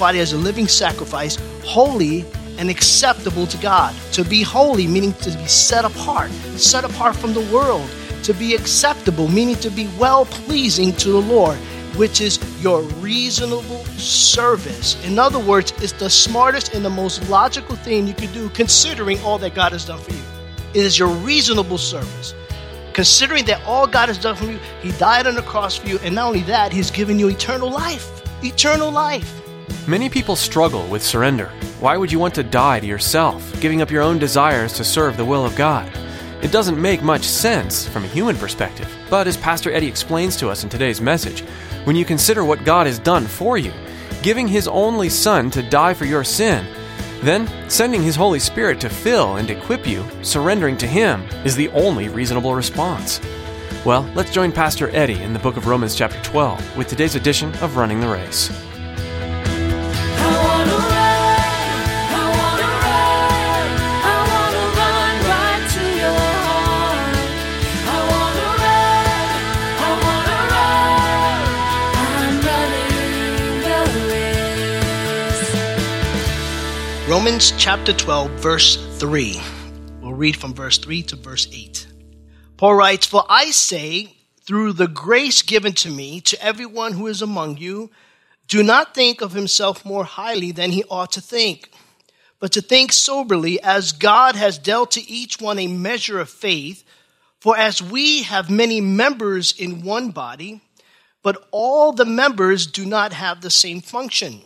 Body as a living sacrifice, holy and acceptable to God. To be holy, meaning to be set apart, set apart from the world. To be acceptable, meaning to be well pleasing to the Lord, which is your reasonable service. In other words, it's the smartest and the most logical thing you could do considering all that God has done for you. It is your reasonable service. Considering that all God has done for you, He died on the cross for you, and not only that, He's given you eternal life. Eternal life. Many people struggle with surrender. Why would you want to die to yourself, giving up your own desires to serve the will of God? It doesn't make much sense from a human perspective. But as Pastor Eddie explains to us in today's message, when you consider what God has done for you, giving His only Son to die for your sin, then sending His Holy Spirit to fill and equip you, surrendering to Him, is the only reasonable response. Well, let's join Pastor Eddie in the book of Romans, chapter 12, with today's edition of Running the Race. Romans chapter 12, verse 3. We'll read from verse 3 to verse 8. Paul writes, For I say, through the grace given to me, to everyone who is among you, do not think of himself more highly than he ought to think, but to think soberly as God has dealt to each one a measure of faith. For as we have many members in one body, but all the members do not have the same function.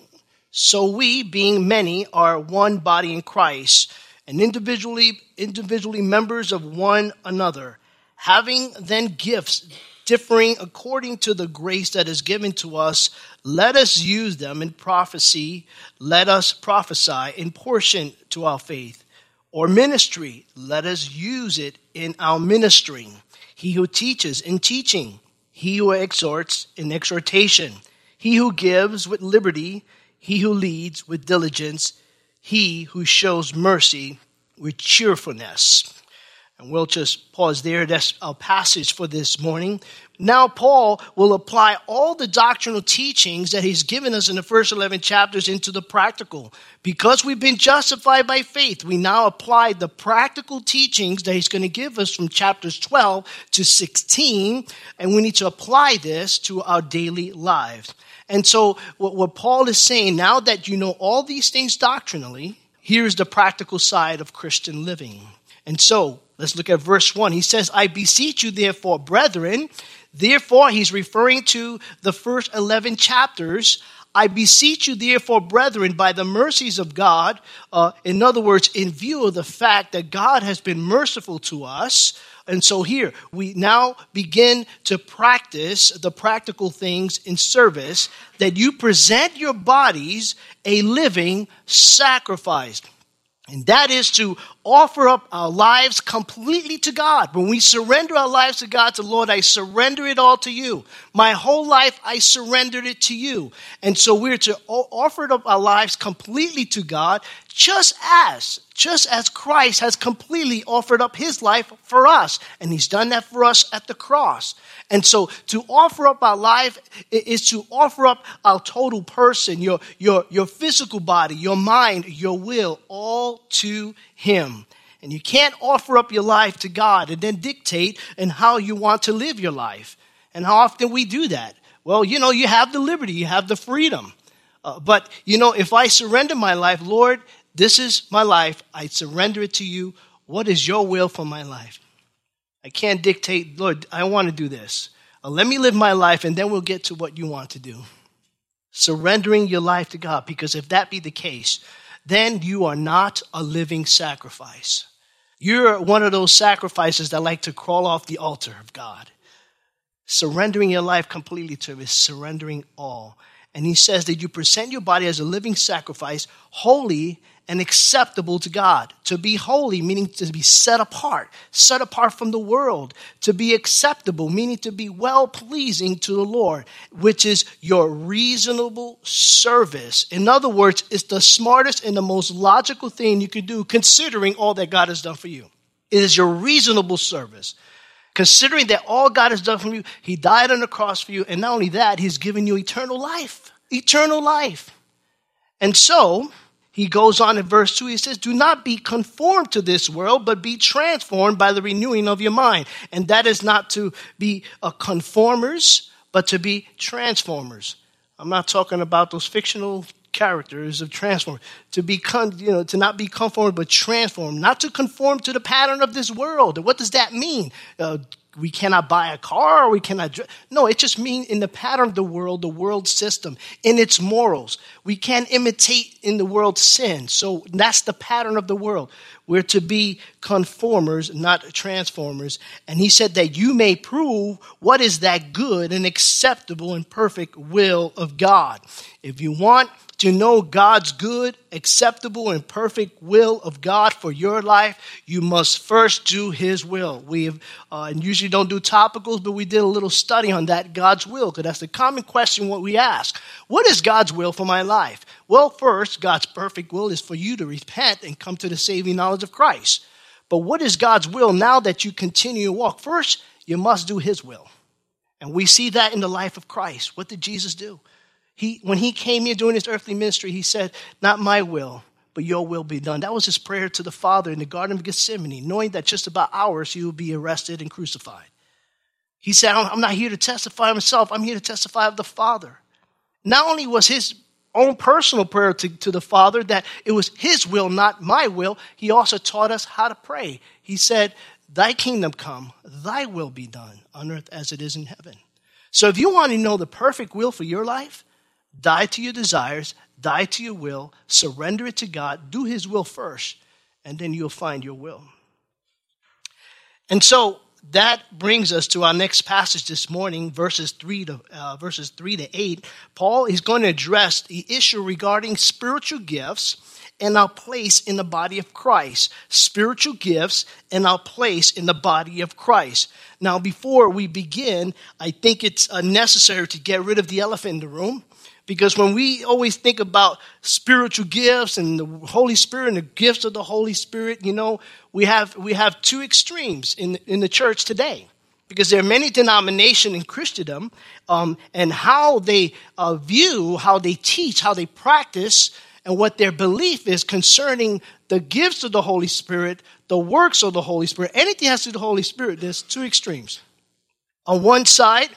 So we, being many, are one body in Christ, and individually, individually members of one another, having then gifts differing according to the grace that is given to us, let us use them in prophecy, let us prophesy in portion to our faith. Or ministry, let us use it in our ministering. He who teaches in teaching, he who exhorts in exhortation, he who gives with liberty, he who leads with diligence, he who shows mercy with cheerfulness. And we'll just pause there. That's our passage for this morning. Now, Paul will apply all the doctrinal teachings that he's given us in the first 11 chapters into the practical. Because we've been justified by faith, we now apply the practical teachings that he's going to give us from chapters 12 to 16, and we need to apply this to our daily lives. And so, what, what Paul is saying, now that you know all these things doctrinally, here's the practical side of Christian living. And so, let's look at verse 1. He says, I beseech you, therefore, brethren, therefore, he's referring to the first 11 chapters. I beseech you, therefore, brethren, by the mercies of God, uh, in other words, in view of the fact that God has been merciful to us, and so here, we now begin to practice the practical things in service that you present your bodies a living sacrifice. And that is to offer up our lives completely to God. When we surrender our lives to God, to Lord, I surrender it all to you. My whole life, I surrendered it to you. And so we're to offer up our lives completely to God, just as, just as Christ has completely offered up his life for us. And he's done that for us at the cross. And so to offer up our life is to offer up our total person, your, your, your physical body, your mind, your will, all to him. And you can't offer up your life to God and then dictate and how you want to live your life. And how often we do that. Well, you know, you have the liberty, you have the freedom. Uh, but, you know, if I surrender my life, Lord, this is my life, I surrender it to you. What is your will for my life? I can't dictate, Lord, I want to do this. Uh, let me live my life and then we'll get to what you want to do. Surrendering your life to God, because if that be the case, then you are not a living sacrifice. You're one of those sacrifices that like to crawl off the altar of God. Surrendering your life completely to Him is surrendering all. And he says that you present your body as a living sacrifice, holy and acceptable to God. To be holy, meaning to be set apart, set apart from the world. To be acceptable, meaning to be well pleasing to the Lord, which is your reasonable service. In other words, it's the smartest and the most logical thing you could do, considering all that God has done for you. It is your reasonable service. Considering that all God has done for you, He died on the cross for you, and not only that, He's given you eternal life. Eternal life. And so, he goes on in verse 2, he says, Do not be conformed to this world, but be transformed by the renewing of your mind. And that is not to be a conformers, but to be transformers. I'm not talking about those fictional characters of transform to be con- you know to not be conformed but transformed not to conform to the pattern of this world what does that mean uh, we cannot buy a car we cannot no it just means in the pattern of the world the world system in its morals. We can't imitate in the world sin. So that's the pattern of the world. We're to be conformers not transformers. And he said that you may prove what is that good and acceptable and perfect will of god. If you want to know God's good, acceptable, and perfect will of God for your life, you must first do His will. We have, uh, usually don't do topicals, but we did a little study on that God's will, because that's the common question what we ask. What is God's will for my life? Well, first, God's perfect will is for you to repent and come to the saving knowledge of Christ. But what is God's will now that you continue to walk? First, you must do His will. And we see that in the life of Christ. What did Jesus do? He, when he came here doing his earthly ministry, he said, Not my will, but your will be done. That was his prayer to the Father in the Garden of Gethsemane, knowing that just about hours he would be arrested and crucified. He said, I'm not here to testify of myself, I'm here to testify of the Father. Not only was his own personal prayer to, to the Father that it was his will, not my will, he also taught us how to pray. He said, Thy kingdom come, thy will be done on earth as it is in heaven. So if you want to know the perfect will for your life, Die to your desires, die to your will, surrender it to God, do His will first, and then you'll find your will. And so that brings us to our next passage this morning, verses three to uh, verses three to eight. Paul is going to address the issue regarding spiritual gifts and our place in the body of Christ. Spiritual gifts and our place in the body of Christ. Now, before we begin, I think it's uh, necessary to get rid of the elephant in the room. Because when we always think about spiritual gifts and the Holy Spirit and the gifts of the Holy Spirit, you know, we have, we have two extremes in, in the church today. Because there are many denominations in Christendom, um, and how they uh, view, how they teach, how they practice, and what their belief is concerning the gifts of the Holy Spirit, the works of the Holy Spirit, anything has to do with the Holy Spirit, there's two extremes. On one side,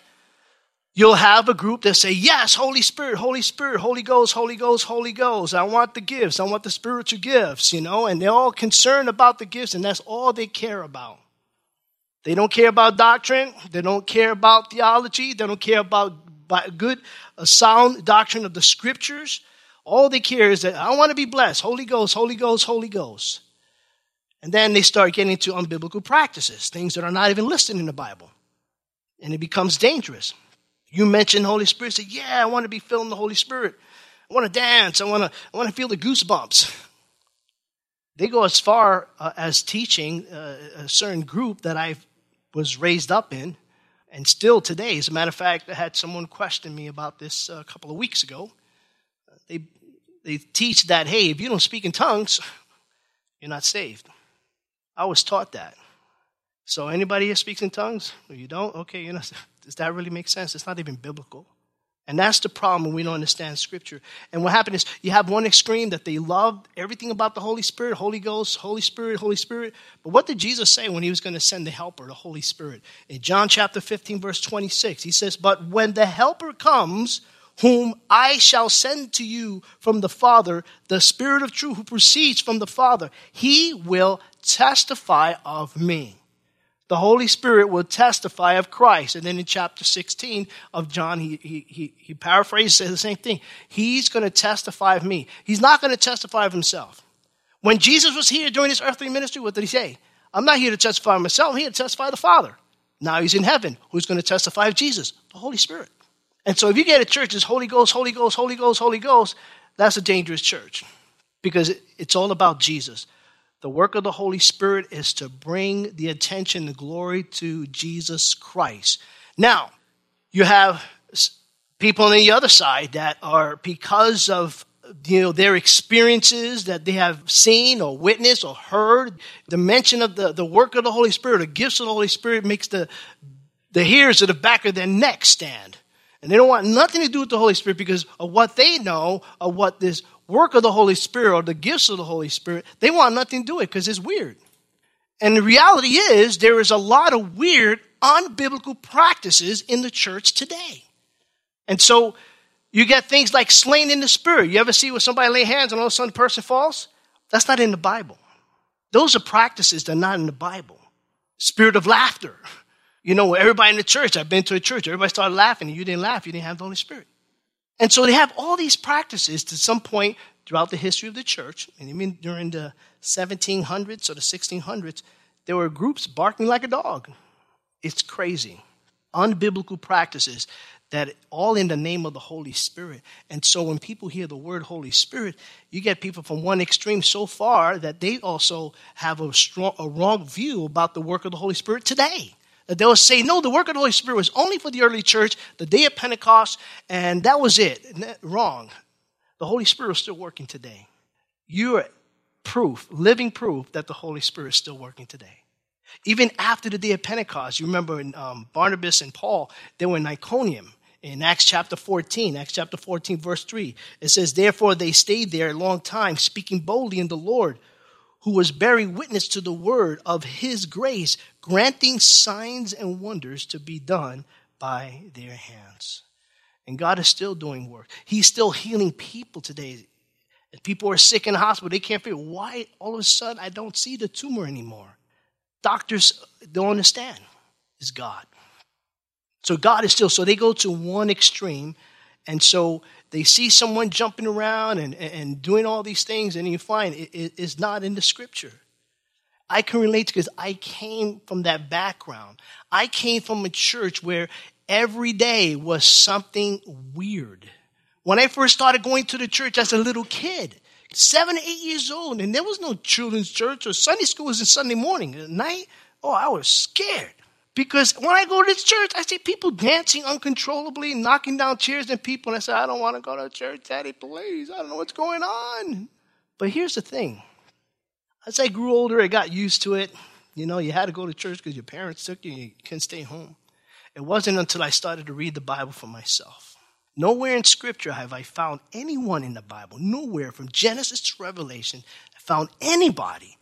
You'll have a group that say, Yes, Holy Spirit, Holy Spirit, Holy Ghost, Holy Ghost, Holy Ghost. I want the gifts. I want the spiritual gifts, you know, and they're all concerned about the gifts, and that's all they care about. They don't care about doctrine. They don't care about theology. They don't care about good, a sound doctrine of the scriptures. All they care is that I want to be blessed. Holy Ghost, Holy Ghost, Holy Ghost. And then they start getting into unbiblical practices, things that are not even listed in the Bible. And it becomes dangerous. You mentioned Holy Spirit, say, Yeah, I want to be filled in the Holy Spirit. I want to dance. I want to, I want to feel the goosebumps. They go as far uh, as teaching uh, a certain group that I was raised up in, and still today. As a matter of fact, I had someone question me about this a couple of weeks ago. They, they teach that, hey, if you don't speak in tongues, you're not saved. I was taught that. So anybody here speaks in tongues? You don't, okay, you're not does that really make sense? It's not even biblical. And that's the problem when we don't understand Scripture. And what happened is you have one extreme that they love everything about the Holy Spirit, Holy Ghost, Holy Spirit, Holy Spirit. But what did Jesus say when he was going to send the Helper, the Holy Spirit? In John chapter 15, verse 26, he says, But when the Helper comes, whom I shall send to you from the Father, the Spirit of truth who proceeds from the Father, he will testify of me the Holy Spirit will testify of Christ. And then in chapter 16 of John, he, he, he, he paraphrases, the same thing. He's going to testify of me. He's not going to testify of himself. When Jesus was here during his earthly ministry, what did he say? I'm not here to testify of myself, I'm here to testify of the Father. Now he's in heaven. Who's going to testify of Jesus? The Holy Spirit. And so if you get a church that's Holy Ghost, Holy Ghost, Holy Ghost, Holy Ghost, that's a dangerous church because it's all about Jesus. The work of the Holy Spirit is to bring the attention, the glory to Jesus Christ. Now, you have people on the other side that are because of you know their experiences that they have seen or witnessed or heard the mention of the, the work of the holy spirit the gifts of the holy spirit makes the the hairs at the back of their neck stand and they don't want nothing to do with the holy spirit because of what they know of what this work of the holy spirit or the gifts of the holy spirit they want nothing to do it because it's weird and the reality is there is a lot of weird unbiblical practices in the church today and so you get things like slain in the spirit. You ever see where somebody lay hands and all of a sudden the person falls? That's not in the Bible. Those are practices that are not in the Bible. Spirit of laughter. You know, everybody in the church, I've been to a church, everybody started laughing, and you didn't laugh, you didn't have the Holy Spirit. And so they have all these practices to some point throughout the history of the church, and even during the 1700s or the 1600s, there were groups barking like a dog. It's crazy. Unbiblical practices that all in the name of the Holy Spirit. And so when people hear the word Holy Spirit, you get people from one extreme so far that they also have a strong a wrong view about the work of the Holy Spirit today. That they'll say, no, the work of the Holy Spirit was only for the early church, the day of Pentecost, and that was it. Wrong. The Holy Spirit is still working today. You're proof, living proof, that the Holy Spirit is still working today. Even after the day of Pentecost, you remember in, um, Barnabas and Paul, they were in Iconium in Acts chapter 14, Acts chapter 14, verse 3, it says, Therefore they stayed there a long time, speaking boldly in the Lord, who was bearing witness to the word of his grace, granting signs and wonders to be done by their hands. And God is still doing work. He's still healing people today. And people are sick in the hospital. They can't figure why all of a sudden I don't see the tumor anymore. Doctors don't understand. It's God. So God is still, so they go to one extreme. And so they see someone jumping around and, and doing all these things, and you find it, it, it's not in the scripture. I can relate because I came from that background. I came from a church where every day was something weird. When I first started going to the church as a little kid, seven, eight years old, and there was no children's church or Sunday school was in Sunday morning. At night, oh, I was scared. Because when I go to church, I see people dancing uncontrollably, knocking down chairs and people, and I say, I don't want to go to church, Daddy, please. I don't know what's going on. But here's the thing. As I grew older, I got used to it. You know, you had to go to church because your parents took you, you couldn't stay home. It wasn't until I started to read the Bible for myself. Nowhere in Scripture have I found anyone in the Bible, nowhere from Genesis to Revelation, found anybody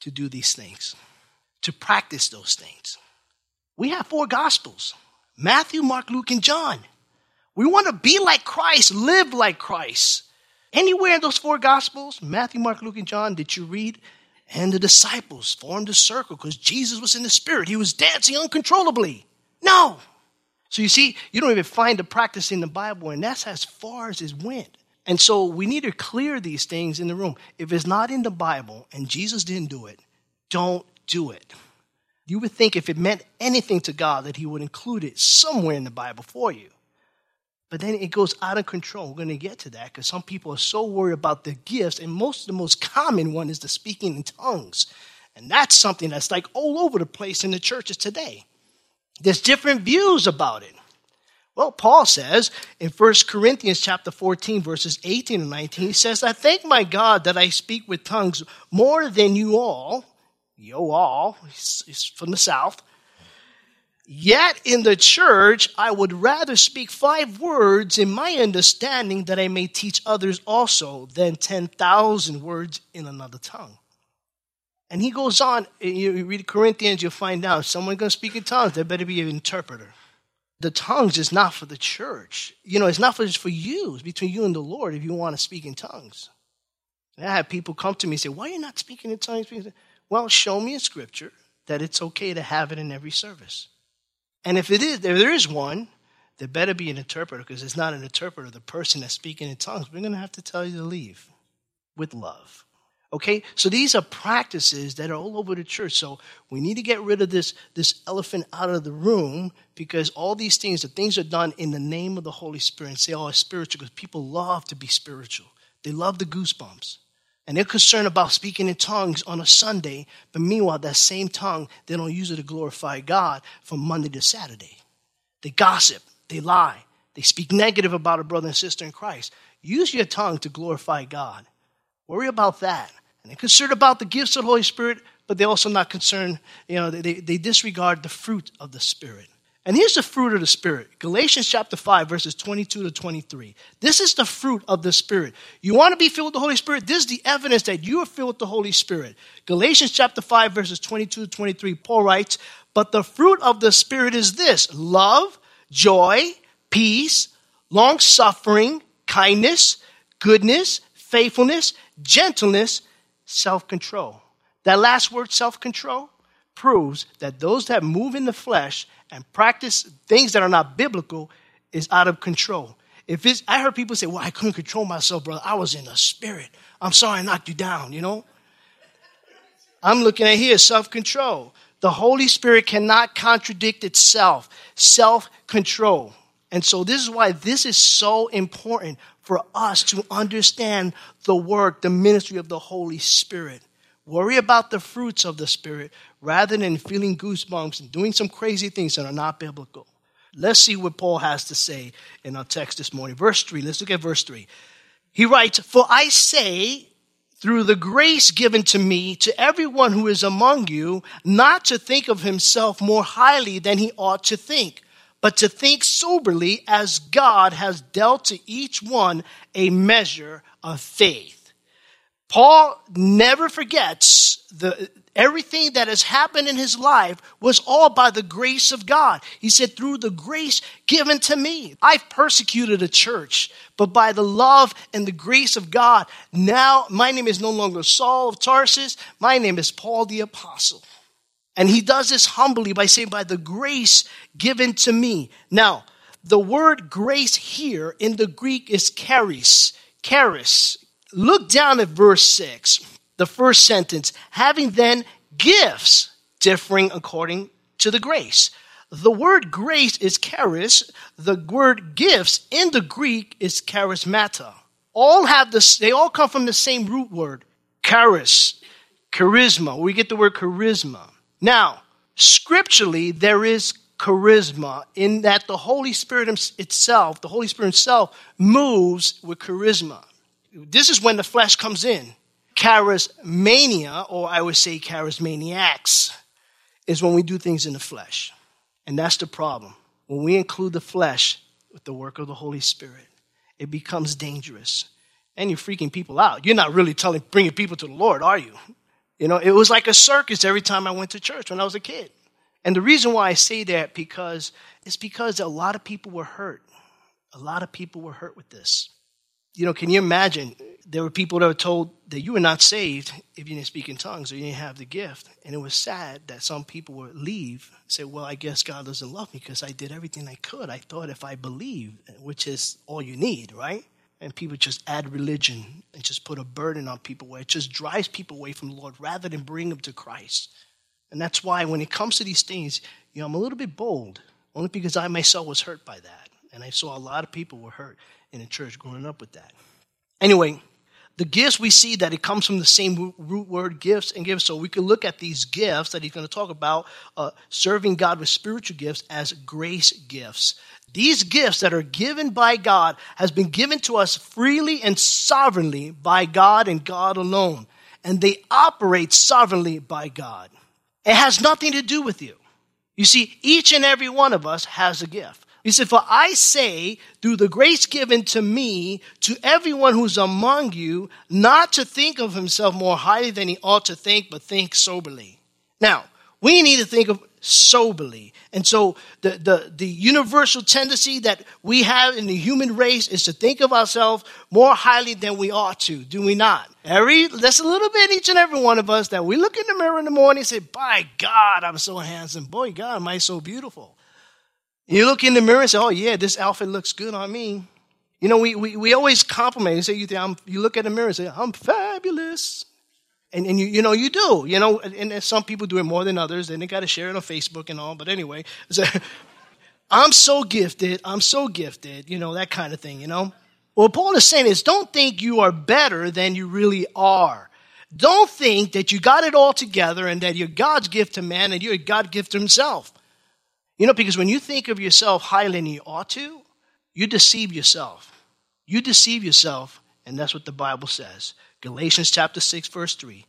to do these things, to practice those things. We have four gospels Matthew, Mark, Luke, and John. We want to be like Christ, live like Christ. Anywhere in those four gospels, Matthew, Mark, Luke, and John, did you read? And the disciples formed a circle because Jesus was in the spirit. He was dancing uncontrollably. No. So you see, you don't even find the practice in the Bible, and that's as far as it went. And so we need to clear these things in the room. If it's not in the Bible and Jesus didn't do it, don't do it. You would think if it meant anything to God that He would include it somewhere in the Bible for you. But then it goes out of control. We're going to get to that because some people are so worried about the gifts, and most of the most common one is the speaking in tongues. And that's something that's like all over the place in the churches today. There's different views about it. Well, Paul says in 1 Corinthians chapter 14, verses 18 and 19, he says, I thank my God that I speak with tongues more than you all, yo all, he's from the South. Yet in the church, I would rather speak five words in my understanding that I may teach others also than 10,000 words in another tongue. And he goes on, you read Corinthians, you'll find out someone going to speak in tongues, there better be an interpreter. The tongues is not for the church. You know, it's not for, just for you. It's between you and the Lord if you want to speak in tongues. And I have people come to me and say, Why are you not speaking in tongues? Well, show me in scripture that it's okay to have it in every service. And if it is, if there is one, there better be an interpreter because it's not an interpreter, the person that's speaking in tongues. We're going to have to tell you to leave with love. Okay, so these are practices that are all over the church. So we need to get rid of this, this elephant out of the room because all these things, the things are done in the name of the Holy Spirit and say, oh, it's spiritual because people love to be spiritual. They love the goosebumps. And they're concerned about speaking in tongues on a Sunday, but meanwhile, that same tongue, they don't use it to glorify God from Monday to Saturday. They gossip, they lie, they speak negative about a brother and sister in Christ. Use your tongue to glorify God. Worry about that. And they're concerned about the gifts of the Holy Spirit, but they're also not concerned, you know, they, they disregard the fruit of the Spirit. And here's the fruit of the Spirit Galatians chapter 5, verses 22 to 23. This is the fruit of the Spirit. You want to be filled with the Holy Spirit? This is the evidence that you are filled with the Holy Spirit. Galatians chapter 5, verses 22 to 23, Paul writes, But the fruit of the Spirit is this love, joy, peace, long suffering, kindness, goodness, faithfulness, gentleness, self control. That last word, self control, proves that those that move in the flesh and practice things that are not biblical is out of control. If it's, I heard people say, well, I couldn't control myself, brother. I was in the spirit. I'm sorry I knocked you down, you know? I'm looking at here self control. The Holy Spirit cannot contradict itself, self control. And so, this is why this is so important for us to understand the work, the ministry of the Holy Spirit. Worry about the fruits of the Spirit rather than feeling goosebumps and doing some crazy things that are not biblical. Let's see what Paul has to say in our text this morning. Verse 3, let's look at verse 3. He writes, For I say, through the grace given to me, to everyone who is among you, not to think of himself more highly than he ought to think but to think soberly as God has dealt to each one a measure of faith. Paul never forgets the, everything that has happened in his life was all by the grace of God. He said, through the grace given to me. I've persecuted a church, but by the love and the grace of God, now my name is no longer Saul of Tarsus. My name is Paul the Apostle. And he does this humbly by saying, by the grace given to me. Now, the word grace here in the Greek is charis. Charis. Look down at verse 6, the first sentence. Having then gifts differing according to the grace. The word grace is charis. The word gifts in the Greek is charismata. All have this, they all come from the same root word, charis, charisma. We get the word charisma. Now, scripturally, there is charisma in that the Holy Spirit itself, the Holy Spirit Himself, moves with charisma. This is when the flesh comes in. Charismania, or I would say charismaniacs, is when we do things in the flesh. And that's the problem. When we include the flesh with the work of the Holy Spirit, it becomes dangerous. And you're freaking people out. You're not really telling, bringing people to the Lord, are you? You know, it was like a circus every time I went to church when I was a kid. And the reason why I say that because it's because a lot of people were hurt. A lot of people were hurt with this. You know, can you imagine? There were people that were told that you were not saved if you didn't speak in tongues or you didn't have the gift. And it was sad that some people would leave say, Well, I guess God doesn't love me because I did everything I could. I thought if I believed, which is all you need, right? and people just add religion and just put a burden on people where it just drives people away from the Lord rather than bring them to Christ. And that's why when it comes to these things, you know, I'm a little bit bold, only because I myself was hurt by that. And I saw a lot of people were hurt in the church growing up with that. Anyway, the gifts we see that it comes from the same root word gifts and gifts so we can look at these gifts that he's going to talk about uh, serving god with spiritual gifts as grace gifts these gifts that are given by God has been given to us freely and sovereignly by God and God alone. And they operate sovereignly by God. It has nothing to do with you. You see, each and every one of us has a gift. He said, For I say, through the grace given to me, to everyone who's among you, not to think of himself more highly than he ought to think, but think soberly. Now, we need to think of soberly. And so the, the, the universal tendency that we have in the human race is to think of ourselves more highly than we ought to, do we not? Every, there's a little bit each and every one of us that we look in the mirror in the morning and say, by God, I'm so handsome. Boy, God, am I so beautiful. You look in the mirror and say, oh yeah, this outfit looks good on me. You know, we, we, we always compliment. You say, you, think I'm, you look at the mirror and say, I'm fabulous. And, and you, you know, you do, you know, and, and some people do it more than others, and they got to share it on Facebook and all. But anyway, I'm so gifted, I'm so gifted, you know, that kind of thing, you know. What Paul is saying is don't think you are better than you really are. Don't think that you got it all together and that you're God's gift to man and you're God's gift to himself. You know, because when you think of yourself highly than you ought to, you deceive yourself. You deceive yourself, and that's what the Bible says. Galatians chapter 6, verse 3.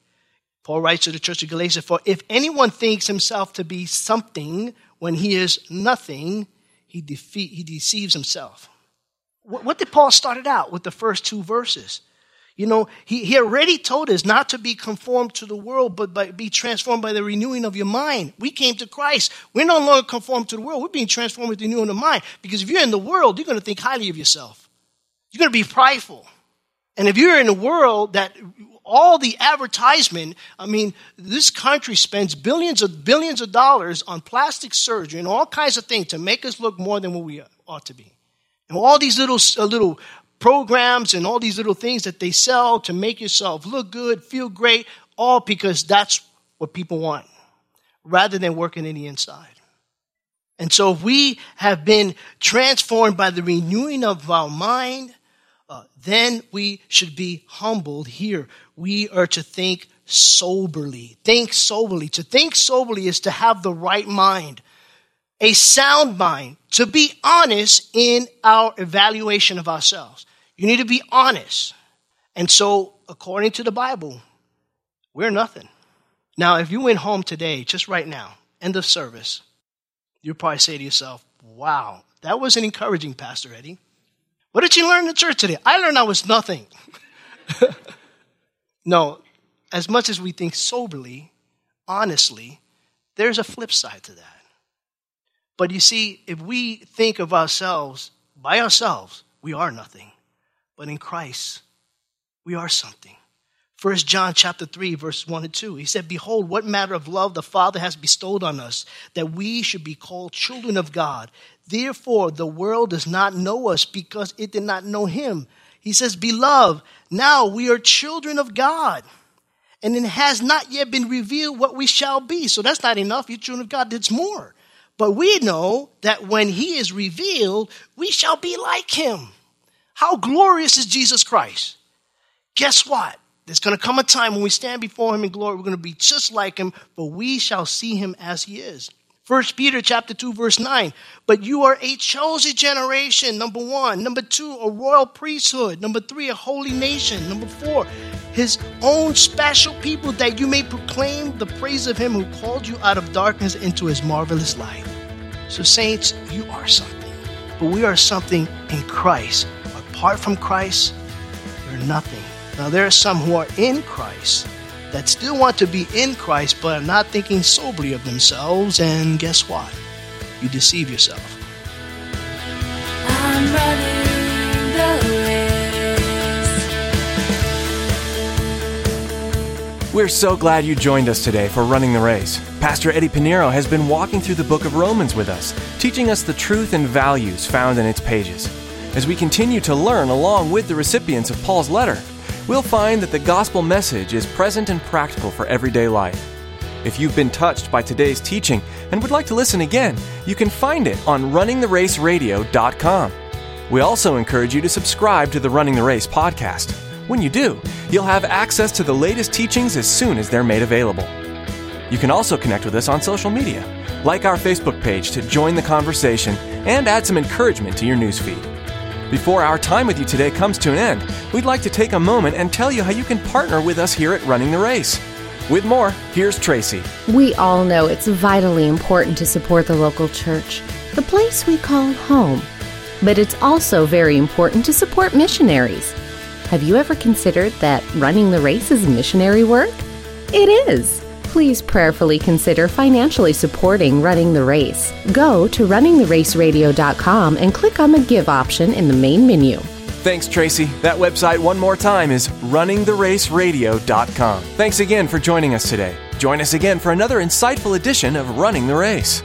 Paul writes to the church of Galatia, For if anyone thinks himself to be something when he is nothing, he, defeat, he deceives himself. What, what did Paul started out with the first two verses? You know, he, he already told us not to be conformed to the world, but by, be transformed by the renewing of your mind. We came to Christ. We're no longer conformed to the world. We're being transformed with the renewing of the mind. Because if you're in the world, you're going to think highly of yourself. You're going to be prideful. And if you're in a world that all the advertisement, I mean, this country spends billions of billions of dollars on plastic surgery and all kinds of things to make us look more than what we ought to be. And all these little uh, little programs and all these little things that they sell to make yourself look good, feel great, all because that's what people want, rather than working in the inside. And so if we have been transformed by the renewing of our mind, uh, then we should be humbled here. We are to think soberly. Think soberly. To think soberly is to have the right mind, a sound mind, to be honest in our evaluation of ourselves. You need to be honest. And so, according to the Bible, we're nothing. Now, if you went home today, just right now, end of service, you'd probably say to yourself, wow, that was an encouraging, Pastor Eddie. What did you learn in church today? I learned I was nothing. no, as much as we think soberly, honestly, there's a flip side to that. But you see, if we think of ourselves by ourselves, we are nothing. But in Christ, we are something. First John chapter 3, verse 1 and 2. He said, Behold, what matter of love the Father has bestowed on us, that we should be called children of God. Therefore, the world does not know us because it did not know him. He says, Beloved, now we are children of God. And it has not yet been revealed what we shall be. So that's not enough. You're children of God. It's more. But we know that when he is revealed, we shall be like him how glorious is Jesus Christ? Guess what? There's going to come a time when we stand before him in glory, we're going to be just like him, but we shall see him as he is. First Peter chapter 2 verse 9. But you are a chosen generation, number 1. Number 2, a royal priesthood. Number 3, a holy nation. Number 4, his own special people that you may proclaim the praise of him who called you out of darkness into his marvelous light. So saints, you are something. But we are something in Christ apart from Christ, you're nothing. Now, there are some who are in Christ that still want to be in Christ but are not thinking soberly of themselves, and guess what? You deceive yourself. We're so glad you joined us today for Running the Race. Pastor Eddie Pinero has been walking through the book of Romans with us, teaching us the truth and values found in its pages. As we continue to learn along with the recipients of Paul's letter, we'll find that the gospel message is present and practical for everyday life. If you've been touched by today's teaching and would like to listen again, you can find it on runningtheraceradio.com. We also encourage you to subscribe to the Running the Race podcast. When you do, you'll have access to the latest teachings as soon as they're made available. You can also connect with us on social media, like our Facebook page to join the conversation and add some encouragement to your newsfeed. Before our time with you today comes to an end, we'd like to take a moment and tell you how you can partner with us here at Running the Race. With more, here's Tracy. We all know it's vitally important to support the local church, the place we call home. But it's also very important to support missionaries. Have you ever considered that running the race is missionary work? It is please prayerfully consider financially supporting Running the Race. Go to runningtheraceradio.com and click on the Give option in the main menu. Thanks, Tracy. That website, one more time, is runningtheraceradio.com. Thanks again for joining us today. Join us again for another insightful edition of Running the Race.